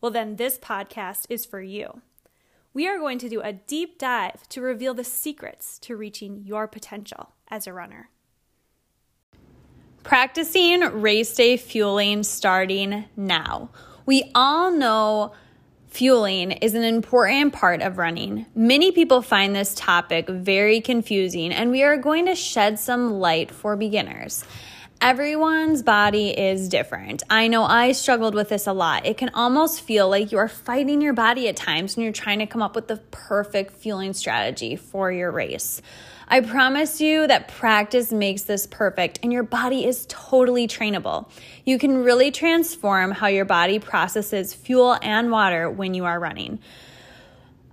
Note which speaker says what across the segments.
Speaker 1: Well, then this podcast is for you. We are going to do a deep dive to reveal the secrets to reaching your potential as a runner. Practicing race day fueling starting now. We all know fueling is an important part of running. Many people find this topic very confusing, and we are going to shed some light for beginners. Everyone's body is different. I know I struggled with this a lot. It can almost feel like you are fighting your body at times when you're trying to come up with the perfect fueling strategy for your race. I promise you that practice makes this perfect and your body is totally trainable. You can really transform how your body processes fuel and water when you are running.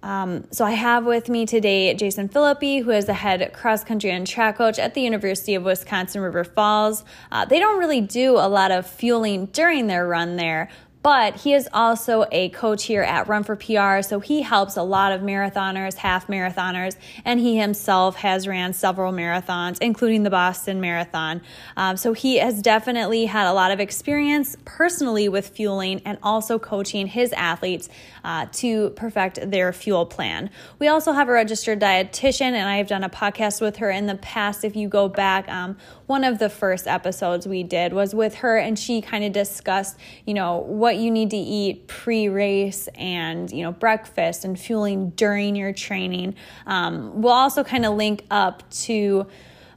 Speaker 1: Um, so I have with me today Jason Philippi, who is the head cross country and track coach at the University of Wisconsin River Falls. Uh, they don't really do a lot of fueling during their run there, but he is also a coach here at Run for PR. So he helps a lot of marathoners, half marathoners, and he himself has ran several marathons, including the Boston Marathon. Um, so he has definitely had a lot of experience personally with fueling and also coaching his athletes uh, to perfect their fuel plan. We also have a registered dietitian, and I have done a podcast with her in the past. If you go back, um, one of the first episodes we did was with her, and she kind of discussed, you know, what you need to eat pre race and, you know, breakfast and fueling during your training. Um, we'll also kind of link up to.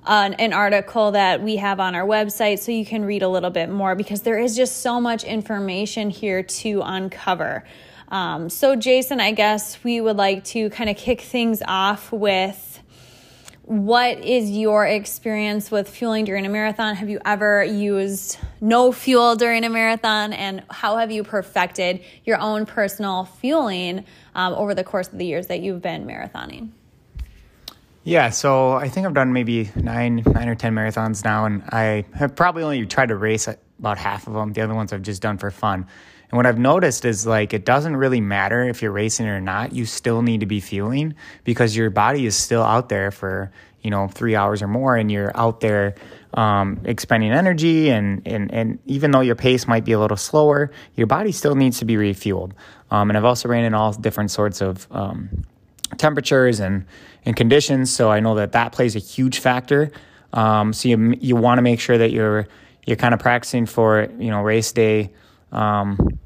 Speaker 1: An article that we have on our website so you can read a little bit more because there is just so much information here to uncover. Um, so, Jason, I guess we would like to kind of kick things off with what is your experience with fueling during a marathon? Have you ever used no fuel during a marathon? And how have you perfected your own personal fueling um, over the course of the years that you've been marathoning?
Speaker 2: Yeah, so I think I've done maybe nine, nine or ten marathons now, and I have probably only tried to race about half of them. The other ones I've just done for fun. And what I've noticed is like it doesn't really matter if you're racing or not, you still need to be fueling because your body is still out there for, you know, three hours or more and you're out there um, expending energy and, and, and even though your pace might be a little slower, your body still needs to be refueled. Um, and I've also ran in all different sorts of um, temperatures and, and conditions. So I know that that plays a huge factor. Um, so you, you want to make sure that you're, you're kind of practicing for, you know, race day, um,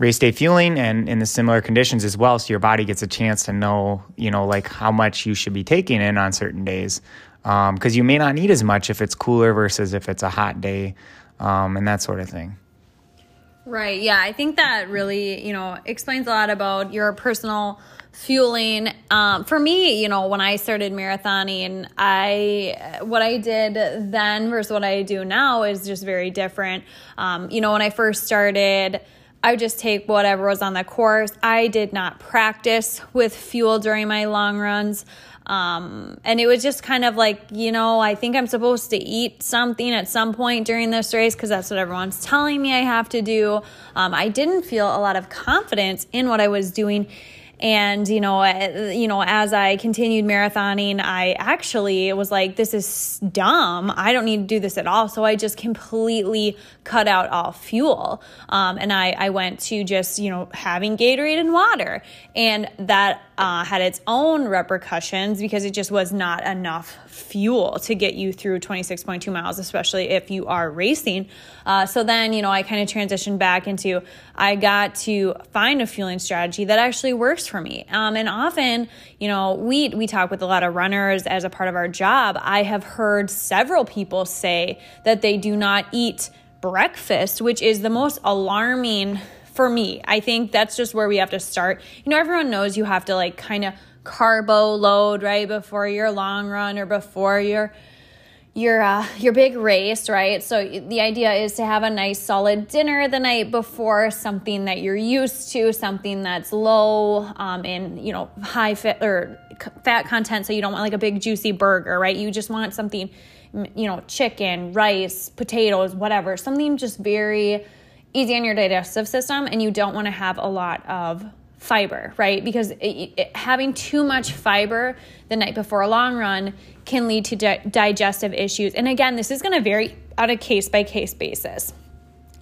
Speaker 2: race day fueling and in the similar conditions as well. So your body gets a chance to know, you know, like how much you should be taking in on certain days. Because um, you may not need as much if it's cooler versus if it's a hot day um, and that sort of thing.
Speaker 1: Right. Yeah. I think that really, you know, explains a lot about your personal fueling. Um, for me, you know, when I started marathoning, I what I did then versus what I do now is just very different. Um, you know, when I first started. I would just take whatever was on the course. I did not practice with fuel during my long runs. Um, and it was just kind of like, you know, I think I'm supposed to eat something at some point during this race because that's what everyone's telling me I have to do. Um, I didn't feel a lot of confidence in what I was doing and you know, uh, you know, as I continued marathoning, I actually was like, "This is dumb. I don't need to do this at all." So I just completely cut out all fuel, um, and I I went to just you know having Gatorade and water, and that uh, had its own repercussions because it just was not enough fuel to get you through 26.2 miles, especially if you are racing. Uh, so then, you know, I kind of transitioned back into I got to find a fueling strategy that actually works for me. Um, and often, you know, we we talk with a lot of runners as a part of our job. I have heard several people say that they do not eat breakfast, which is the most alarming for me. I think that's just where we have to start. You know, everyone knows you have to like kind of carbo load right before your long run or before your your uh, your big race, right? So the idea is to have a nice solid dinner the night before, something that you're used to, something that's low um, in you know high fat or fat content. So you don't want like a big juicy burger, right? You just want something, you know, chicken, rice, potatoes, whatever, something just very easy on your digestive system, and you don't want to have a lot of fiber, right? Because it, it, having too much fiber the night before a long run can lead to di- digestive issues. And again, this is going to vary on a case by case basis.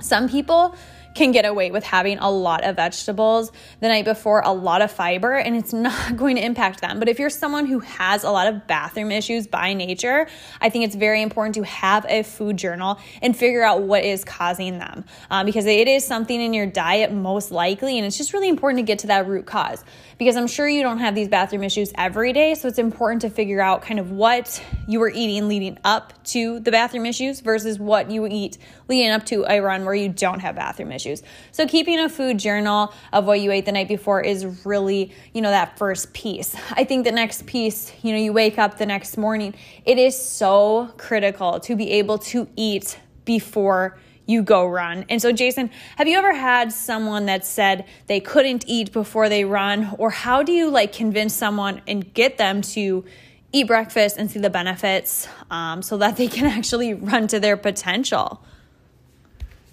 Speaker 1: Some people can get away with having a lot of vegetables the night before, a lot of fiber, and it's not going to impact them. But if you're someone who has a lot of bathroom issues by nature, I think it's very important to have a food journal and figure out what is causing them um, because it is something in your diet most likely, and it's just really important to get to that root cause because I'm sure you don't have these bathroom issues every day. So it's important to figure out kind of what you were eating leading up to the bathroom issues versus what you eat leading up to a run where you don't have bathroom issues. So keeping a food journal of what you ate the night before is really, you know, that first piece. I think the next piece, you know, you wake up the next morning, it is so critical to be able to eat before you go run. And so, Jason, have you ever had someone that said they couldn't eat before they run? Or how do you like convince someone and get them to eat breakfast and see the benefits um, so that they can actually run to their potential?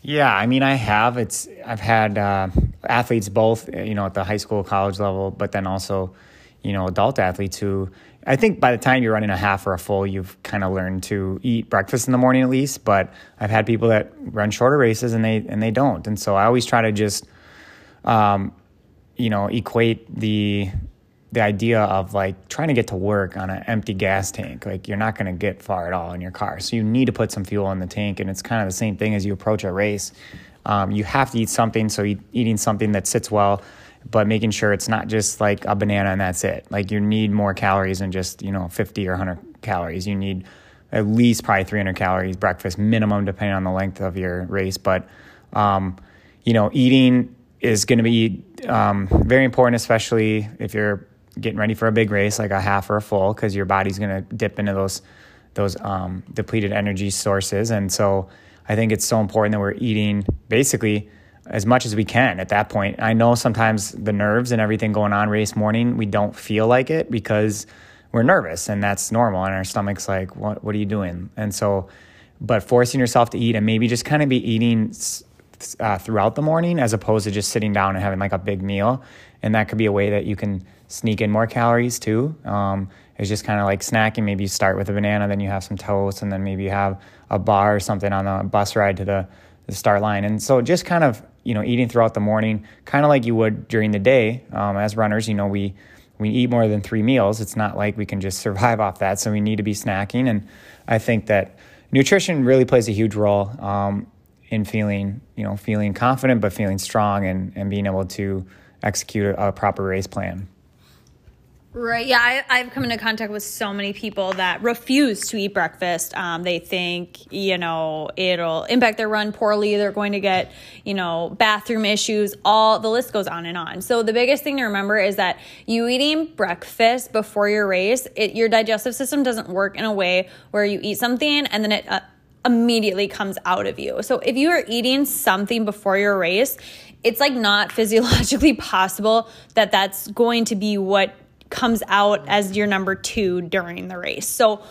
Speaker 2: Yeah, I mean, I have. It's I've had uh, athletes both, you know, at the high school, college level, but then also, you know, adult athletes who I think by the time you're running a half or a full, you've kind of learned to eat breakfast in the morning at least. But I've had people that run shorter races and they and they don't, and so I always try to just, um, you know, equate the the idea of like trying to get to work on an empty gas tank. Like you're not going to get far at all in your car, so you need to put some fuel in the tank, and it's kind of the same thing as you approach a race. Um, you have to eat something, so eat, eating something that sits well but making sure it's not just like a banana and that's it. Like you need more calories than just, you know, 50 or 100 calories. You need at least probably 300 calories breakfast minimum, depending on the length of your race. But, um, you know, eating is going to be um, very important, especially if you're getting ready for a big race, like a half or a full, because your body's going to dip into those those um, depleted energy sources. And so I think it's so important that we're eating basically as much as we can at that point. I know sometimes the nerves and everything going on race morning, we don't feel like it because we're nervous and that's normal. And our stomach's like, what, what are you doing? And so, but forcing yourself to eat and maybe just kind of be eating uh, throughout the morning as opposed to just sitting down and having like a big meal. And that could be a way that you can sneak in more calories too. Um, it's just kind of like snacking. Maybe you start with a banana, then you have some toast, and then maybe you have a bar or something on the bus ride to the, the start line. And so just kind of you know, eating throughout the morning, kind of like you would during the day. Um, as runners, you know, we we eat more than three meals. It's not like we can just survive off that. So we need to be snacking, and I think that nutrition really plays a huge role um, in feeling, you know, feeling confident, but feeling strong and and being able to execute a, a proper race plan.
Speaker 1: Right. Yeah. I, have come into contact with so many people that refuse to eat breakfast. Um, they think, you know, it'll impact their run poorly. They're going to get, you know, bathroom issues. All the list goes on and on. So the biggest thing to remember is that you eating breakfast before your race, it, your digestive system doesn't work in a way where you eat something and then it uh, immediately comes out of you. So if you are eating something before your race, it's like not physiologically possible that that's going to be what comes out as your number two during the race. So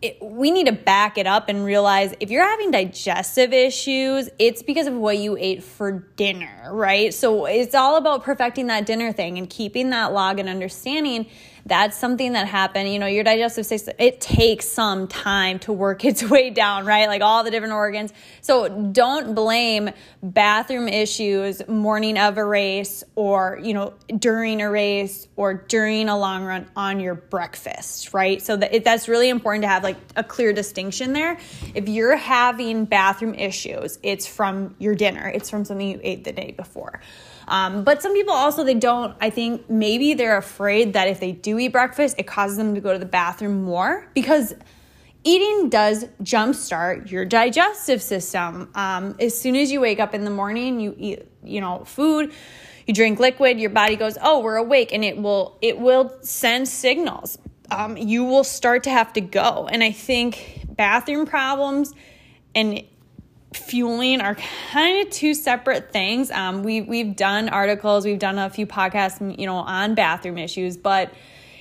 Speaker 1: it, we need to back it up and realize if you're having digestive issues, it's because of what you ate for dinner, right? So it's all about perfecting that dinner thing and keeping that log and understanding that's something that happened. You know, your digestive system, it takes some time to work its way down, right? Like all the different organs. So don't blame bathroom issues morning of a race or, you know, during a race or during a long run on your breakfast, right? So that, that's really important to have like a clear distinction there. If you're having bathroom issues, it's from your dinner, it's from something you ate the day before. Um, but some people also, they don't, I think maybe they're afraid that if they do eat breakfast, it causes them to go to the bathroom more because eating does jumpstart your digestive system. Um, as soon as you wake up in the morning, you eat, you know, food, you drink liquid, your body goes, "Oh, we're awake," and it will it will send signals um, you will start to have to go. And I think bathroom problems and fueling are kind of two separate things. Um, we we've done articles, we've done a few podcasts, you know, on bathroom issues, but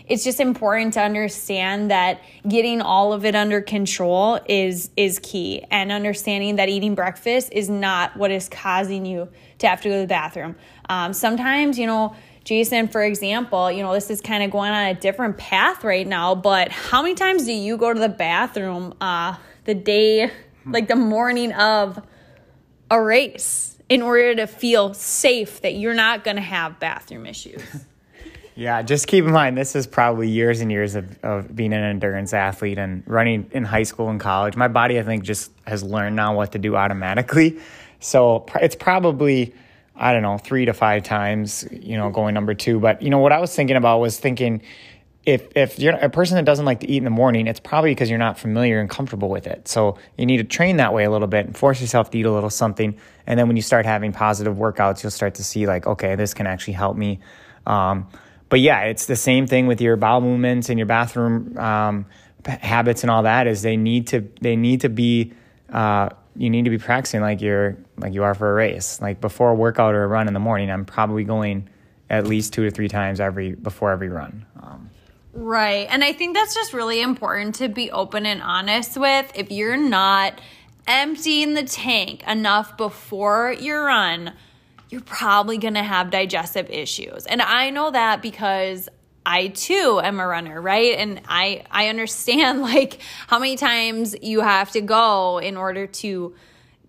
Speaker 1: it's just important to understand that getting all of it under control is is key and understanding that eating breakfast is not what is causing you to have to go to the bathroom um, sometimes you know jason for example you know this is kind of going on a different path right now but how many times do you go to the bathroom uh, the day Mm-hmm. like the morning of a race in order to feel safe that you're not going to have bathroom issues
Speaker 2: Yeah, just keep in mind this is probably years and years of, of being an endurance athlete and running in high school and college. My body, I think, just has learned now what to do automatically. So it's probably, I don't know, three to five times, you know, going number two. But, you know, what I was thinking about was thinking if, if you're a person that doesn't like to eat in the morning, it's probably because you're not familiar and comfortable with it. So you need to train that way a little bit and force yourself to eat a little something. And then when you start having positive workouts, you'll start to see, like, okay, this can actually help me. Um, but yeah, it's the same thing with your bowel movements and your bathroom um, habits and all that. Is they need to they need to be uh, you need to be practicing like you're like you are for a race. Like before a workout or a run in the morning, I'm probably going at least two to three times every before every run. Um,
Speaker 1: right, and I think that's just really important to be open and honest with. If you're not emptying the tank enough before your run you're probably going to have digestive issues. And I know that because I too am a runner, right? And I I understand like how many times you have to go in order to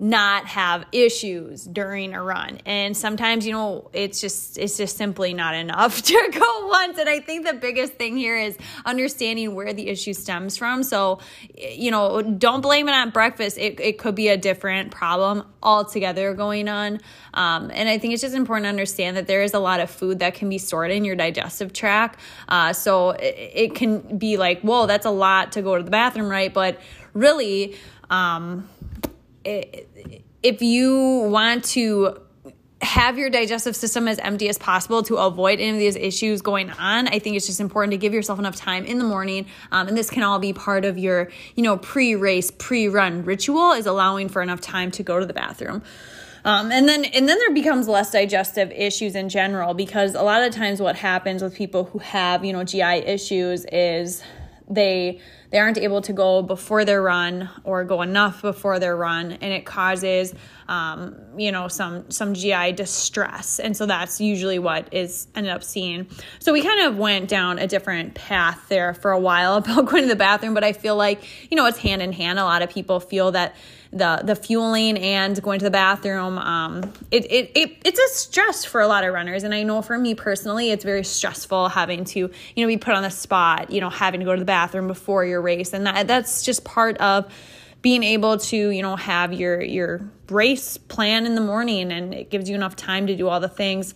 Speaker 1: not have issues during a run. And sometimes, you know, it's just it's just simply not enough to go once. And I think the biggest thing here is understanding where the issue stems from. So, you know, don't blame it on breakfast. It, it could be a different problem altogether going on. Um, and I think it's just important to understand that there is a lot of food that can be stored in your digestive tract. Uh, so it, it can be like, whoa, that's a lot to go to the bathroom, right? But really, um, if you want to have your digestive system as empty as possible to avoid any of these issues going on i think it's just important to give yourself enough time in the morning. Um, and this can all be part of your you know pre-race pre-run ritual is allowing for enough time to go to the bathroom. Um, and then and then there becomes less digestive issues in general because a lot of times what happens with people who have you know gi issues is they they aren't able to go before their run or go enough before their run and it causes um, you know some some gi distress. And so that's usually what is ended up seen so we kind of went down a different path there for a while about going to the bathroom but i feel like you know it's hand in hand. A lot of people feel that the the fueling and going to the bathroom um, it, it, it it's a stress for a lot of runners. And i know for me personally it's very stressful having to you know be put on the spot you know having to go to the bathroom before your race. And that that's just part of being able to you know have your your race plan in the morning. And it gives you enough time to do all the things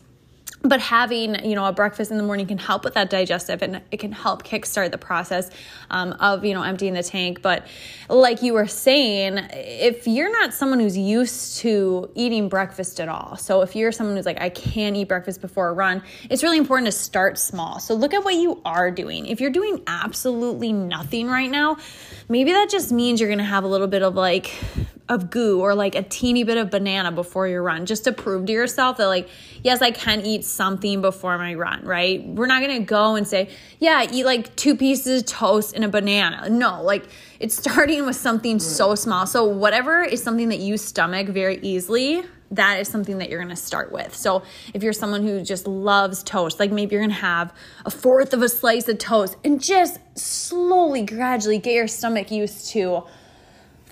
Speaker 1: but having you know a breakfast in the morning can help with that digestive and it can help kickstart the process um, of you know emptying the tank. But like you were saying if you're not someone who's used to eating breakfast at all so if you're someone who's like i can't eat breakfast before a run it's really important to start small. So look at what you are doing. If you're doing absolutely nothing right now maybe that just means you're gonna have a little bit of like of goo or like a teeny bit of banana before your run just to prove to yourself that like yes i can eat something before my run right? We're not gonna go and say yeah eat like two pieces of toast and a banana. No like it's starting with something so small. So whatever is something that you stomach very easily that is something that you're going to start with. So, if you're someone who just loves toast, like maybe you're going to have a fourth of a slice of toast and just slowly, gradually get your stomach used to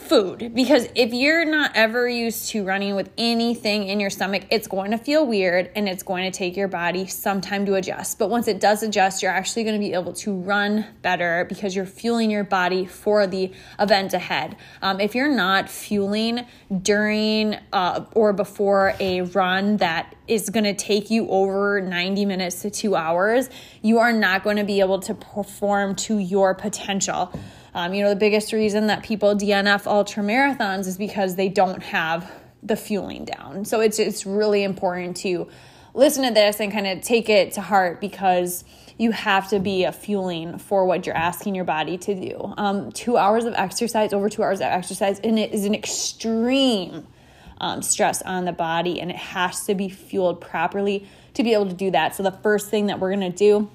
Speaker 1: food because if you're not ever used to running with anything in your stomach, it's going to feel weird and it's going to take your body some time to adjust. But once it does adjust, you're actually going to be able to run better because you're fueling your body for the event ahead. Um, if you're not fueling during uh, or before a run that is going to take you over 90 minutes to two hours, you are not going to be able to perform to your potential. Um, you know, the biggest reason that people DNF ultra marathons is because they don't have the fueling down. So it's it's really important to listen to this and kind of take it to heart because you have to be a fueling for what you're asking your body to do. Um, two hours of exercise, over two hours of exercise, and it is an extreme um, stress on the body, and it has to be fueled properly to be able to do that. So, the first thing that we're gonna do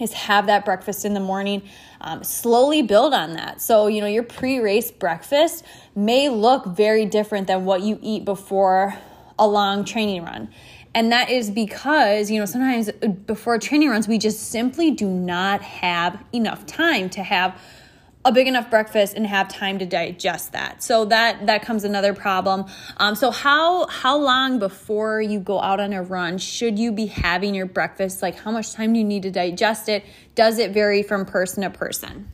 Speaker 1: is have that breakfast in the morning. Um, slowly build on that. So, you know, your pre race breakfast may look very different than what you eat before a long training run. And that is because, you know, sometimes before training runs, we just simply do not have enough time to have a big enough breakfast and have time to digest that. So that that comes another problem. Um, so how how long before you go out on a run should you be having your breakfast? Like how much time do you need to digest it? Does it vary from person to person?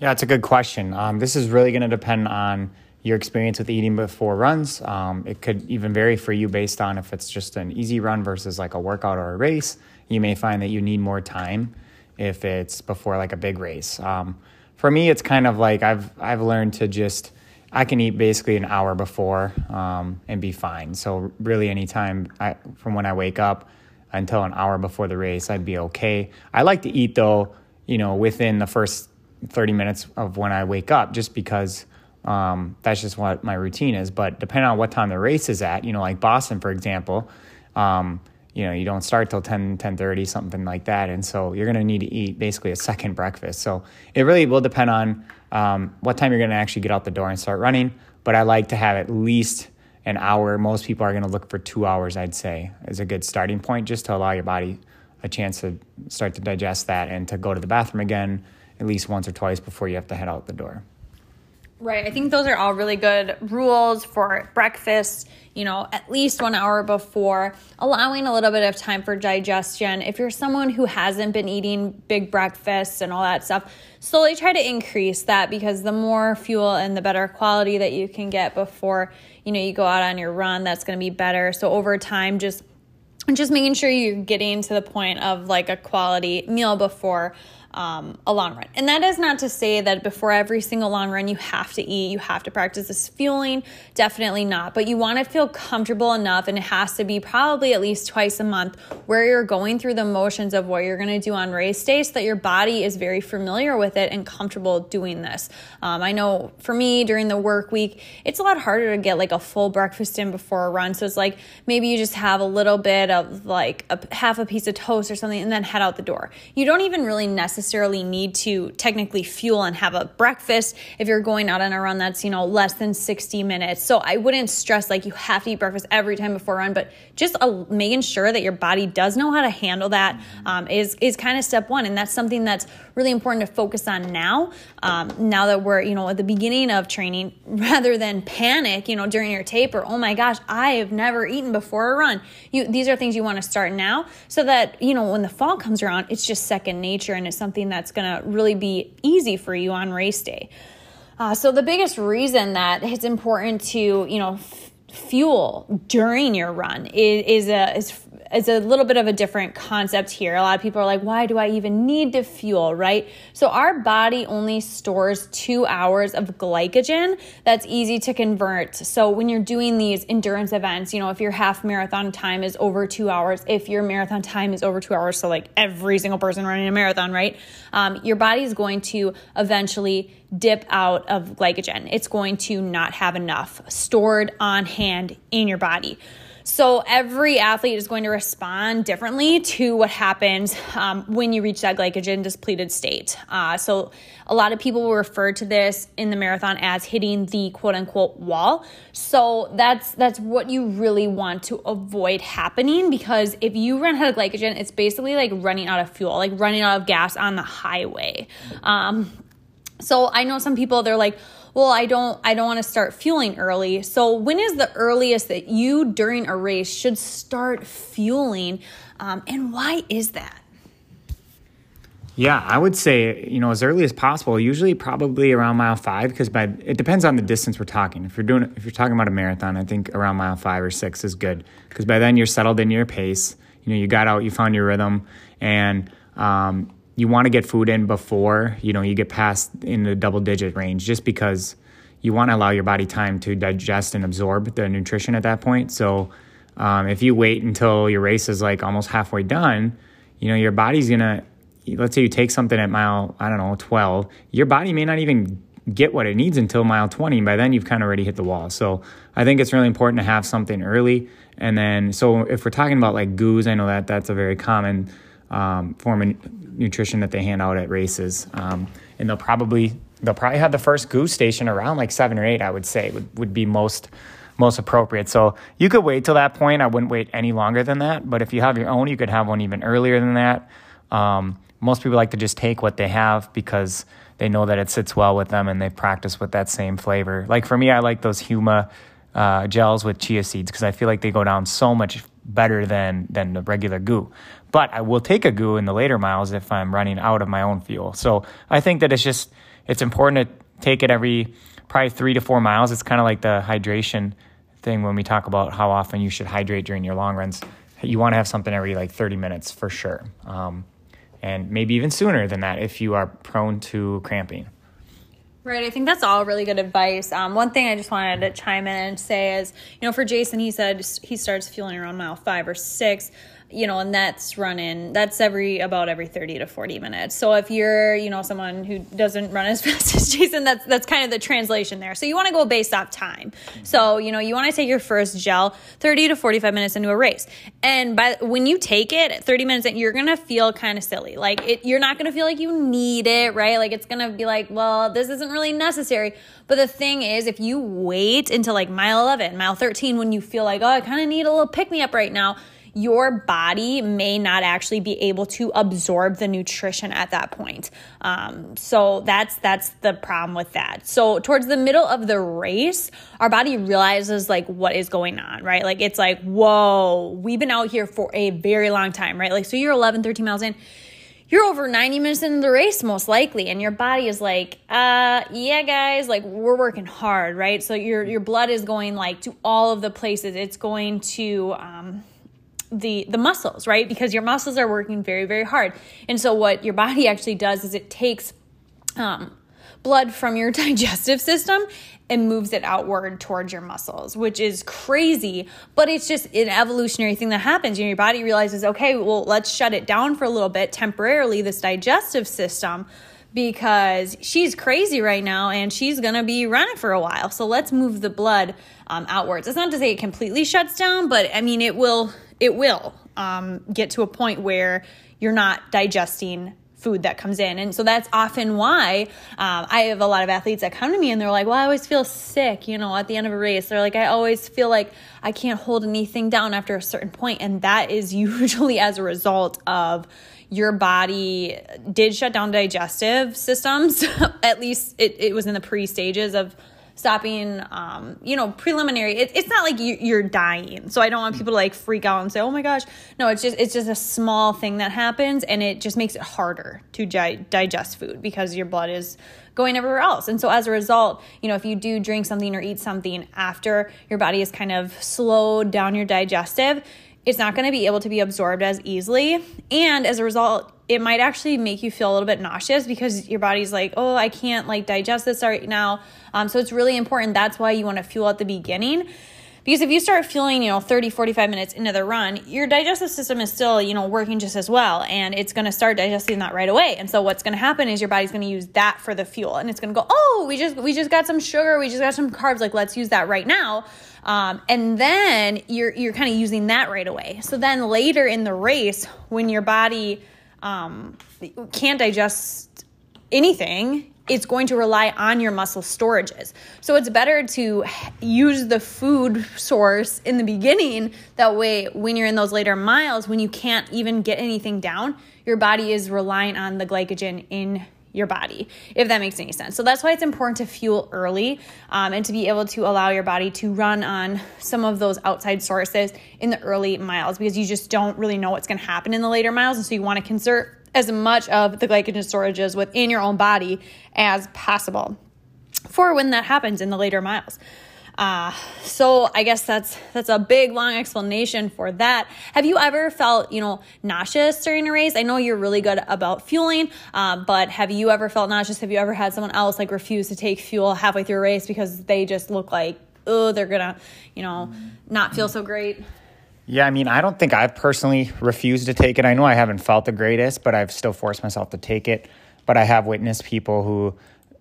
Speaker 2: Yeah, it's a good question. Um, this is really going to depend on your experience with eating before runs. Um, it could even vary for you based on if it's just an easy run versus like a workout or a race. You may find that you need more time if it's before like a big race. Um, for me, it's kind of like I've I've learned to just I can eat basically an hour before um, and be fine. So really, anytime I, from when I wake up until an hour before the race, I'd be okay. I like to eat though, you know, within the first 30 minutes of when I wake up, just because um, that's just what my routine is. But depending on what time the race is at, you know, like Boston, for example, um, you know, you don't start till 10, 10 something like that. And so you're going to need to eat basically a second breakfast. So it really will depend on um, what time you're going to actually get out the door and start running. But I like to have at least an hour. Most people are going to look for two hours, I'd say, as a good starting point, just to allow your body a chance to start to digest that and to go to the bathroom again at least once or twice before you have to head out the door.
Speaker 1: Right. I think those are all really good rules for breakfast, you know, at least one hour before, allowing a little bit of time for digestion. If you're someone who hasn't been eating big breakfasts and all that stuff, slowly try to increase that because the more fuel and the better quality that you can get before, you know, you go out on your run, that's going to be better. So over time, just just making sure you're getting to the point of like a quality meal before um, a long run. And that is not to say that before every single long run you have to eat, you have to practice this fueling. Definitely not. But you want to feel comfortable enough, and it has to be probably at least twice a month where you're going through the motions of what you're going to do on race day so that your body is very familiar with it and comfortable doing this. Um, I know for me during the work week, it's a lot harder to get like a full breakfast in before a run. So it's like maybe you just have a little bit of like a half a piece of toast or something and then head out the door. You don't even really necessarily necessarily need to technically fuel and have a breakfast if you're going out on a run that's, you know, less than 60 minutes. So I wouldn't stress like you have to eat breakfast every time before a run, but just uh, making sure that your body does know how to handle that um, is is kind of step one. And that's something that's really important to focus on now. Um, now that we're, you know, at the beginning of training, rather than panic, you know, during your taper, oh my gosh, I have never eaten before a run. You, these are things you want to start now so that, you know, when the fall comes around, it's just second nature and it's something something that's going to really be easy for you on race day. Uh, so the biggest reason that it's important to you know f- fuel during your run is, is a is is a little bit of a different concept here. A lot of people are like, why do I even need to fuel, right? So, our body only stores two hours of glycogen that's easy to convert. So, when you're doing these endurance events, you know, if your half marathon time is over two hours, if your marathon time is over two hours, so like every single person running a marathon, right? Um, your body is going to eventually dip out of glycogen. It's going to not have enough stored on hand in your body. So every athlete is going to respond differently to what happens um, when you reach that glycogen depleted state. Uh, so a lot of people will refer to this in the marathon as hitting the quote unquote wall. So that's that's what you really want to avoid happening because if you run out of glycogen, it's basically like running out of fuel, like running out of gas on the highway. Um, so I know some people they're like, well, I don't I don't want to start fueling early. So when is the earliest that you during a race should start fueling, um, and why is that?
Speaker 2: Yeah, I would say you know as early as possible. Usually, probably around mile five, because by it depends on the distance we're talking. If you're doing if you're talking about a marathon, I think around mile five or six is good, because by then you're settled in your pace. You know, you got out, you found your rhythm, and um, you want to get food in before you know you get past in the double digit range just because you want to allow your body time to digest and absorb the nutrition at that point so Um, if you wait until your race is like almost halfway done, you know, your body's gonna, let's say you take something at mile, I don't know, 12, your body may not even get what it needs until mile 20. By then, you've kind of already hit the wall. So I think it's really important to have something early. And then, so if we're talking about like goos, I know that that's a very common um, form of nutrition that they hand out at races. Um, and they'll probably they'll probably have the first goo station around like seven or eight. I would say would would be most most appropriate. So you could wait till that point. I wouldn't wait any longer than that. But if you have your own, you could have one even earlier than that. Um, most people like to just take what they have because they know that it sits well with them and they practice with that same flavor. Like for me, I like those Huma uh, gels with chia seeds because I feel like they go down so much better than than the regular goo. But I will take a goo in the later miles if I'm running out of my own fuel. So I think that it's just it's important to take it every probably three to four miles. It's kind of like the hydration thing when we talk about how often you should hydrate during your long runs. You want to have something every like 30 minutes for sure. Um, and maybe even sooner than that if you are prone to cramping.
Speaker 1: Right. I think that's all really good advice. Um, one thing I just wanted to chime in and say is, you know, for Jason, he said he starts fueling around mile five or six you know, and that's running, that's every about every 30 to 40 minutes. So if you're, you know, someone who doesn't run as fast as Jason, that's that's kind of the translation there. So you want to go based off time. So, you know, you want to take your first gel 30 to 45 minutes into a race. And by when you take it 30 minutes in, you're going to feel kind of silly. Like it you're not going to feel like you need it, right? Like it's going to be like, well, this isn't really necessary. But the thing is, if you wait until like mile 11, mile 13 when you feel like, oh, I kind of need a little pick me up right now, your body may not actually be able to absorb the nutrition at that point. Um, so that's that's the problem with that. So towards the middle of the race, our body realizes like what is going on, right? Like it's like, whoa, we've been out here for a very long time, right? Like so you're 11, 13 miles in you're over 90 minutes into the race most likely and your body is like uh yeah guys like we're working hard right so your your blood is going like to all of the places it's going to um the the muscles, right? Because your muscles are working very very hard. And so what your body actually does is it takes um, blood from your digestive system and moves it outward towards your muscles, which is crazy, but it's just an evolutionary thing that happens. You know, your body realizes, okay, well, let's shut it down for a little bit temporarily, this digestive system, because she's crazy right now and she's gonna be running for a while. So let's move the blood um, outwards. It's not to say it completely shuts down, but I mean, it will it will um, get to a point where you're not digesting food that comes in. And so that's often why um, I have a lot of athletes that come to me and they're like, well, I always feel sick, you know, at the end of a race. They're like, I always feel like I can't hold anything down after a certain point. And that is usually as a result of your body did shut down digestive systems. at least it, it was in the pre stages of stopping, um, you know, preliminary. It, it's not like you, are dying. So I don't want people to like freak out and say, "Oh my gosh!" No, it's just it's just a small thing that happens, and it just makes it harder to digest food because your blood is going everywhere else. And so as a result, you know, if you do drink something or eat something after your body has kind of slowed down your digestive, it's not going to be able to be absorbed as easily. And as a result, it might actually make you feel a little bit nauseous because your body's like, oh, I can't like digest this right now. Um, so it's really important. That's why you want to fuel at the beginning. Because if you start fueling, you know, 30, 45 minutes into the run, your digestive system is still, you know, working just as well. And it's going to start digesting that right away. And so what's going to happen is your body's going to use that for the fuel. And it's going to go, oh, we just, we just got some sugar. We just got some carbs. Like, let's use that right now. Um, and then you're, you're kind of using that right away. So then later in the race, when your body, um, can't digest anything, it's going to rely on your muscle storages. So it's better to use the food source in the beginning. That way, when you're in those later miles, when you can't even get anything down, your body is relying on the glycogen in your body, if that makes any sense. So that's why it's important to fuel early um, and to be able to allow your body to run on some of those outside sources in the early miles because you just don't really know what's going to happen in the later miles. And so you want to conserve as much of the glycogen storages within your own body as possible for when that happens in the later miles. Uh, so I guess that's that's a big long explanation for that. Have you ever felt you know nauseous during a race? I know you're really good about fueling, uh, but have you ever felt nauseous? Have you ever had someone else like refuse to take fuel halfway through a race because they just look like oh they're gonna you know not feel so great?
Speaker 2: Yeah, I mean, I don't think I've personally refused to take it. I know I haven't felt the greatest, but I've still forced myself to take it. But I have witnessed people who,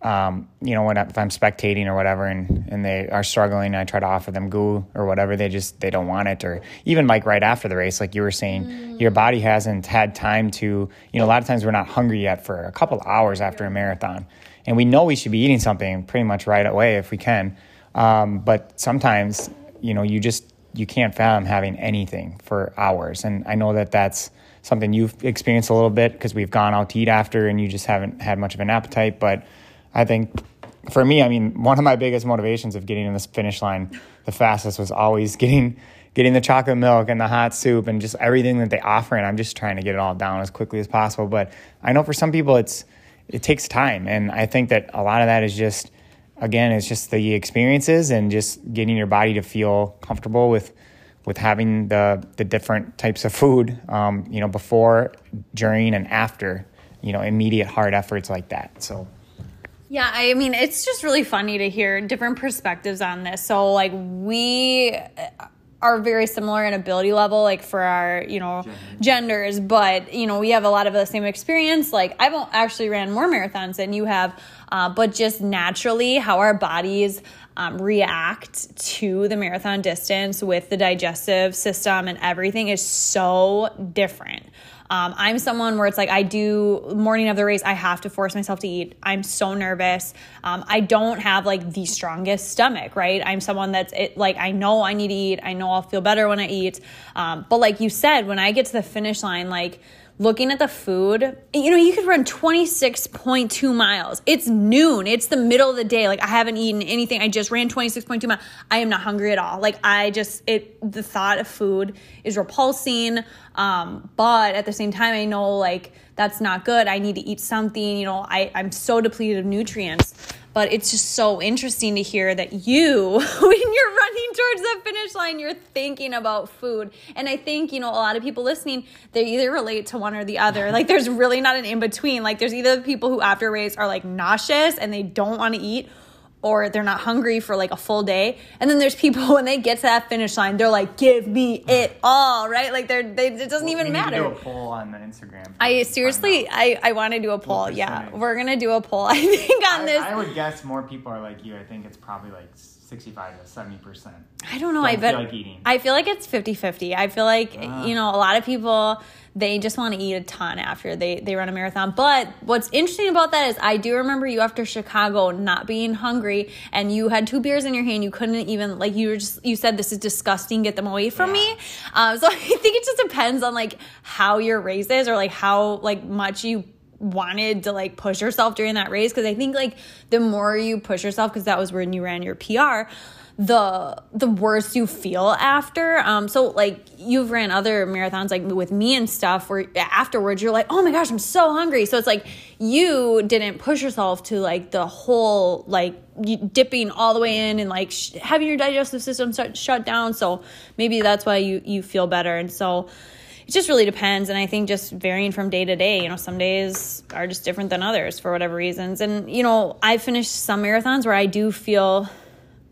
Speaker 2: um, you know, when I, if I'm spectating or whatever, and and they are struggling, I try to offer them goo or whatever. They just they don't want it, or even like right after the race, like you were saying, mm. your body hasn't had time to. You know, a lot of times we're not hungry yet for a couple hours after a marathon, and we know we should be eating something pretty much right away if we can. Um, but sometimes, you know, you just you can't fathom having anything for hours. And I know that that's something you've experienced a little bit because we've gone out to eat after and you just haven't had much of an appetite. But I think for me, I mean, one of my biggest motivations of getting in this finish line the fastest was always getting getting the chocolate milk and the hot soup and just everything that they offer and I'm just trying to get it all down as quickly as possible. But I know for some people it's it takes time and I think that a lot of that is just again, it's just the experiences and just getting your body to feel comfortable with with having the the different types of food, um, you know, before, during, and after, you know, immediate hard efforts like that. So.
Speaker 1: Yeah, I mean, it's just really funny to hear different perspectives on this. So, like, we are very similar in ability level, like for our, you know, Gender. genders, but, you know, we have a lot of the same experience. Like, I've actually ran more marathons than you have, uh, but just naturally how our bodies um, react to the marathon distance with the digestive system and everything is so different. Um, I'm someone where it's like I do morning of the race, I have to force myself to eat. I'm so nervous. Um, I don't have like the strongest stomach, right? I'm someone that's it, like I know I need to eat. I know I'll feel better when I eat. Um, but like you said, when I get to the finish line, like looking at the food, you know, you could run 26.2 miles. It's noon. It's the middle of the day. Like I haven't eaten anything. I just ran 26.2 miles. I am not hungry at all. Like I just it the thought of food is repulsing. Um, but at the same time I know like that's not good. I need to eat something, you know, I, I'm so depleted of nutrients. But it's just so interesting to hear that you when you're running towards the finish line you're thinking about food. And i think you know a lot of people listening they either relate to one or the other. Like there's really not an in between like there's either people who after race are like nauseous and they don't want to eat or they're not hungry for like a full day. And then there's people when they get to that finish line, they're like, "Give me it all," right? Like they're they, it doesn't well, even matter.
Speaker 2: do a poll on the Instagram.
Speaker 1: I seriously, I I want to do a poll. Yeah, we're gonna do a poll. I think on
Speaker 2: I,
Speaker 1: this.
Speaker 2: I would guess more people are like you. I think it's probably like 65 to 70 percent.
Speaker 1: I don't know. Don't I bet. Like I feel like it's 50 50. I feel like uh, you know a lot of people they just want to eat a ton after they, they run a marathon. But what's interesting about that is I do remember you after Chicago not being hungry and you had two beers in your hand. You couldn't even, like, you were just, you said, this is disgusting, get them away from yeah. me. Um, so I think it just depends on, like, how your race is or, like, how, like, much you wanted to like push yourself during that race because I think like the more you push yourself because that was when you ran your PR the the worse you feel after. Um, so like you've ran other marathons like with me and stuff where afterwards you're like, oh my gosh, I'm so hungry. So it's like you didn't push yourself to like the whole like dipping all the way in and like sh- having your digestive system start, shut down. So maybe that's why you you feel better. And so it just really depends and i think just varying from day to day you know some days are just different than others for whatever reasons and you know i finished some marathons where i do feel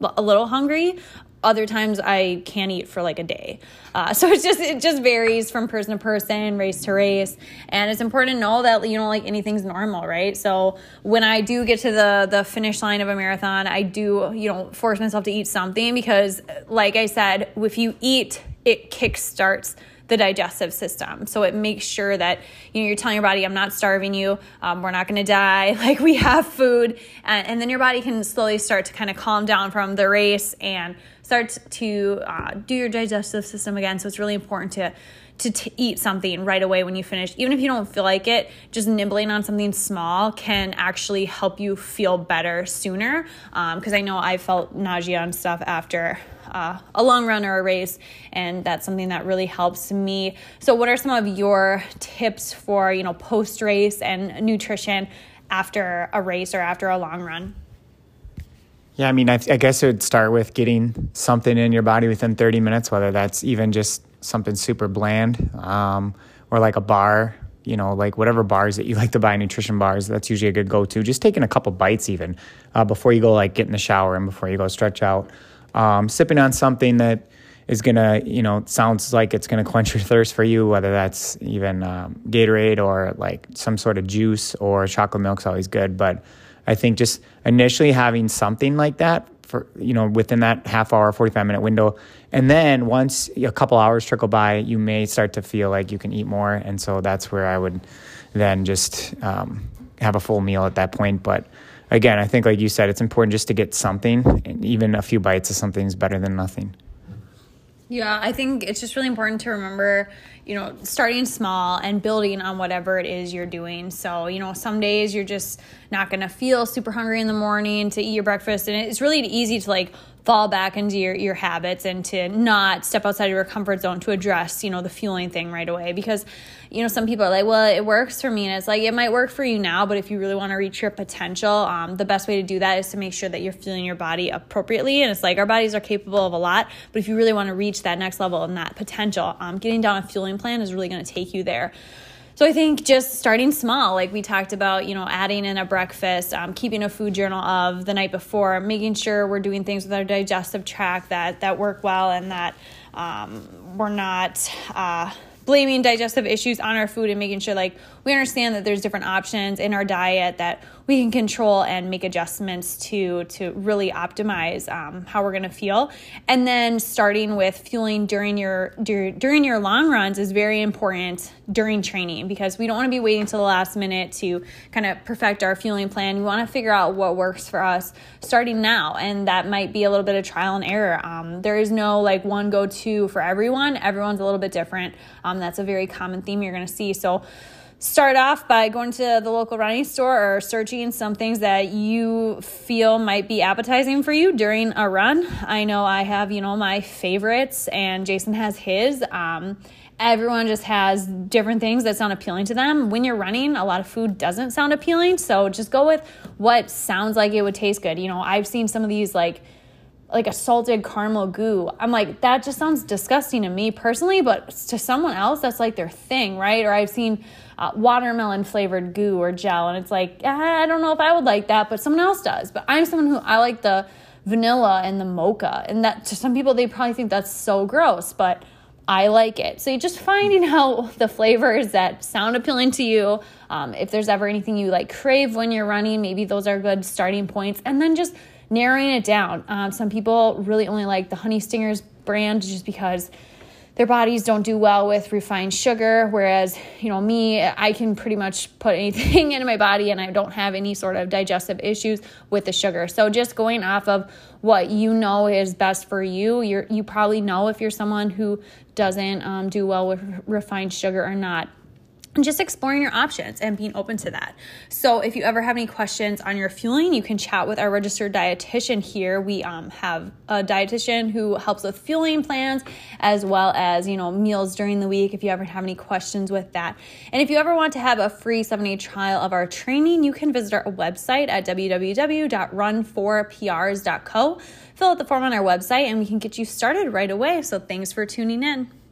Speaker 1: a little hungry other times I can't eat for like a day. Uh, so it's just it just varies from person to person, race to race, and it's important to know that you know like anything's normal, right? So when I do get to the the finish line of a marathon, I do you know force myself to eat something because, like I said, if you eat, it kick starts the digestive system. So it makes sure that you know you're telling your body, "I'm not starving you. Um, we're not going to die. Like we have food," and, and, then your body can slowly start to kind of calm down from the race and start to uh, do your digestive system again. So it's really important to to t- eat something right away when you finish. Even if you don't feel like it, just nibbling on something small can actually help you feel better sooner. Because um, I know I felt nausea and stuff after uh, a long run or a race, and that's something that really helps me. So, what are some of your tips for you know post race and nutrition after a race or after a long run?
Speaker 2: Yeah, I mean, I, I guess it would start with getting something in your body within 30 minutes, whether that's even just something super bland um, or like a bar you know, like whatever bars that you like to buy, nutrition bars, that's usually a good go to. Just taking a couple bites even uh, before you go like get in the shower and before you go stretch out um, sipping on something that is gonna, you know, sounds like it's gonna quench your thirst for you, whether that's even um, Gatorade or like some sort of juice or chocolate milk's always good. But I think just initially having something like that for you know within that half hour, forty five minute window, and then once a couple hours trickle by, you may start to feel like you can eat more, and so that's where I would then just um, have a full meal at that point. But again, I think like you said, it's important just to get something, and even a few bites of something is better than nothing.
Speaker 1: Yeah, I think it's just really important to remember, you know, starting small and building on whatever it is you're doing. So, you know, some days you're just not going to feel super hungry in the morning to eat your breakfast. And it's really easy to like fall back into your, your habits and to not step outside of your comfort zone to address, you know, the fueling thing right away. Because, you know, some people are like, well, it works for me. And it's like, it might work for you now, but if you really want to reach your potential, um, the best way to do that is to make sure that you're fueling your body appropriately. And it's like our bodies are capable of a lot, but if you really want to reach that next level and that potential, um, getting down a fueling plan is really going to take you there. So I think just starting small, like we talked about, you know, adding in a breakfast, um, keeping a food journal of the night before, making sure we're doing things with our digestive tract that that work well and that um, we're not. Uh, blaming digestive issues on our food and making sure like we understand that there's different options in our diet that we can control and make adjustments to to really optimize um, how we're going to feel. And then starting with fueling during your during your long runs is very important during training because we don't want to be waiting till the last minute to kind of perfect our fueling plan. We want to figure out what works for us starting now and that might be a little bit of trial and error. Um, there is no like one go-to for everyone. Everyone's a little bit different. Um, that's a very common theme you're going to see. So start off by going to the local running store or searching some things that you feel might be appetizing for you during a run. I know I have, you know, my favorites and Jason has his. Um, everyone just has different things that sound appealing to them. When you're running, a lot of food doesn't sound appealing. So just go with what sounds like it would taste good. You know, I've seen some of these like like a salted caramel GU. I'm like, that just sounds disgusting to me personally, but to someone else, that's like their thing, right? Or I've seen uh, watermelon flavored GU or gel, and it's like, ah, I don't know if I would like that, but someone else does. But I'm someone who I like the vanilla and the mocha, and that to some people, they probably think that's so gross, but I like it. So you're just finding out the flavors that sound appealing to you. Um, if there's ever anything you like crave when you're running, maybe those are good starting points. And then just narrowing it down. Um, some people really only like the Honey Stingers brand just because their bodies don't do well with refined sugar whereas you know me i can pretty much put anything into my body and i don't have any sort of digestive issues with the sugar. So just going off of what you know is best for you you you probably know if you're someone who doesn't um, do well with refined sugar or not just exploring your options and being open to that. So, if you ever have any questions on your fueling, you can chat with our registered dietitian here. We um, have a dietitian who helps with fueling plans as well as you know meals during the week. If you ever have any questions with that, and if you ever want to have a free seven day trial of our training, you can visit our website at www.run4prs.co. Fill out the form on our website, and we can get you started right away. So, thanks for tuning in.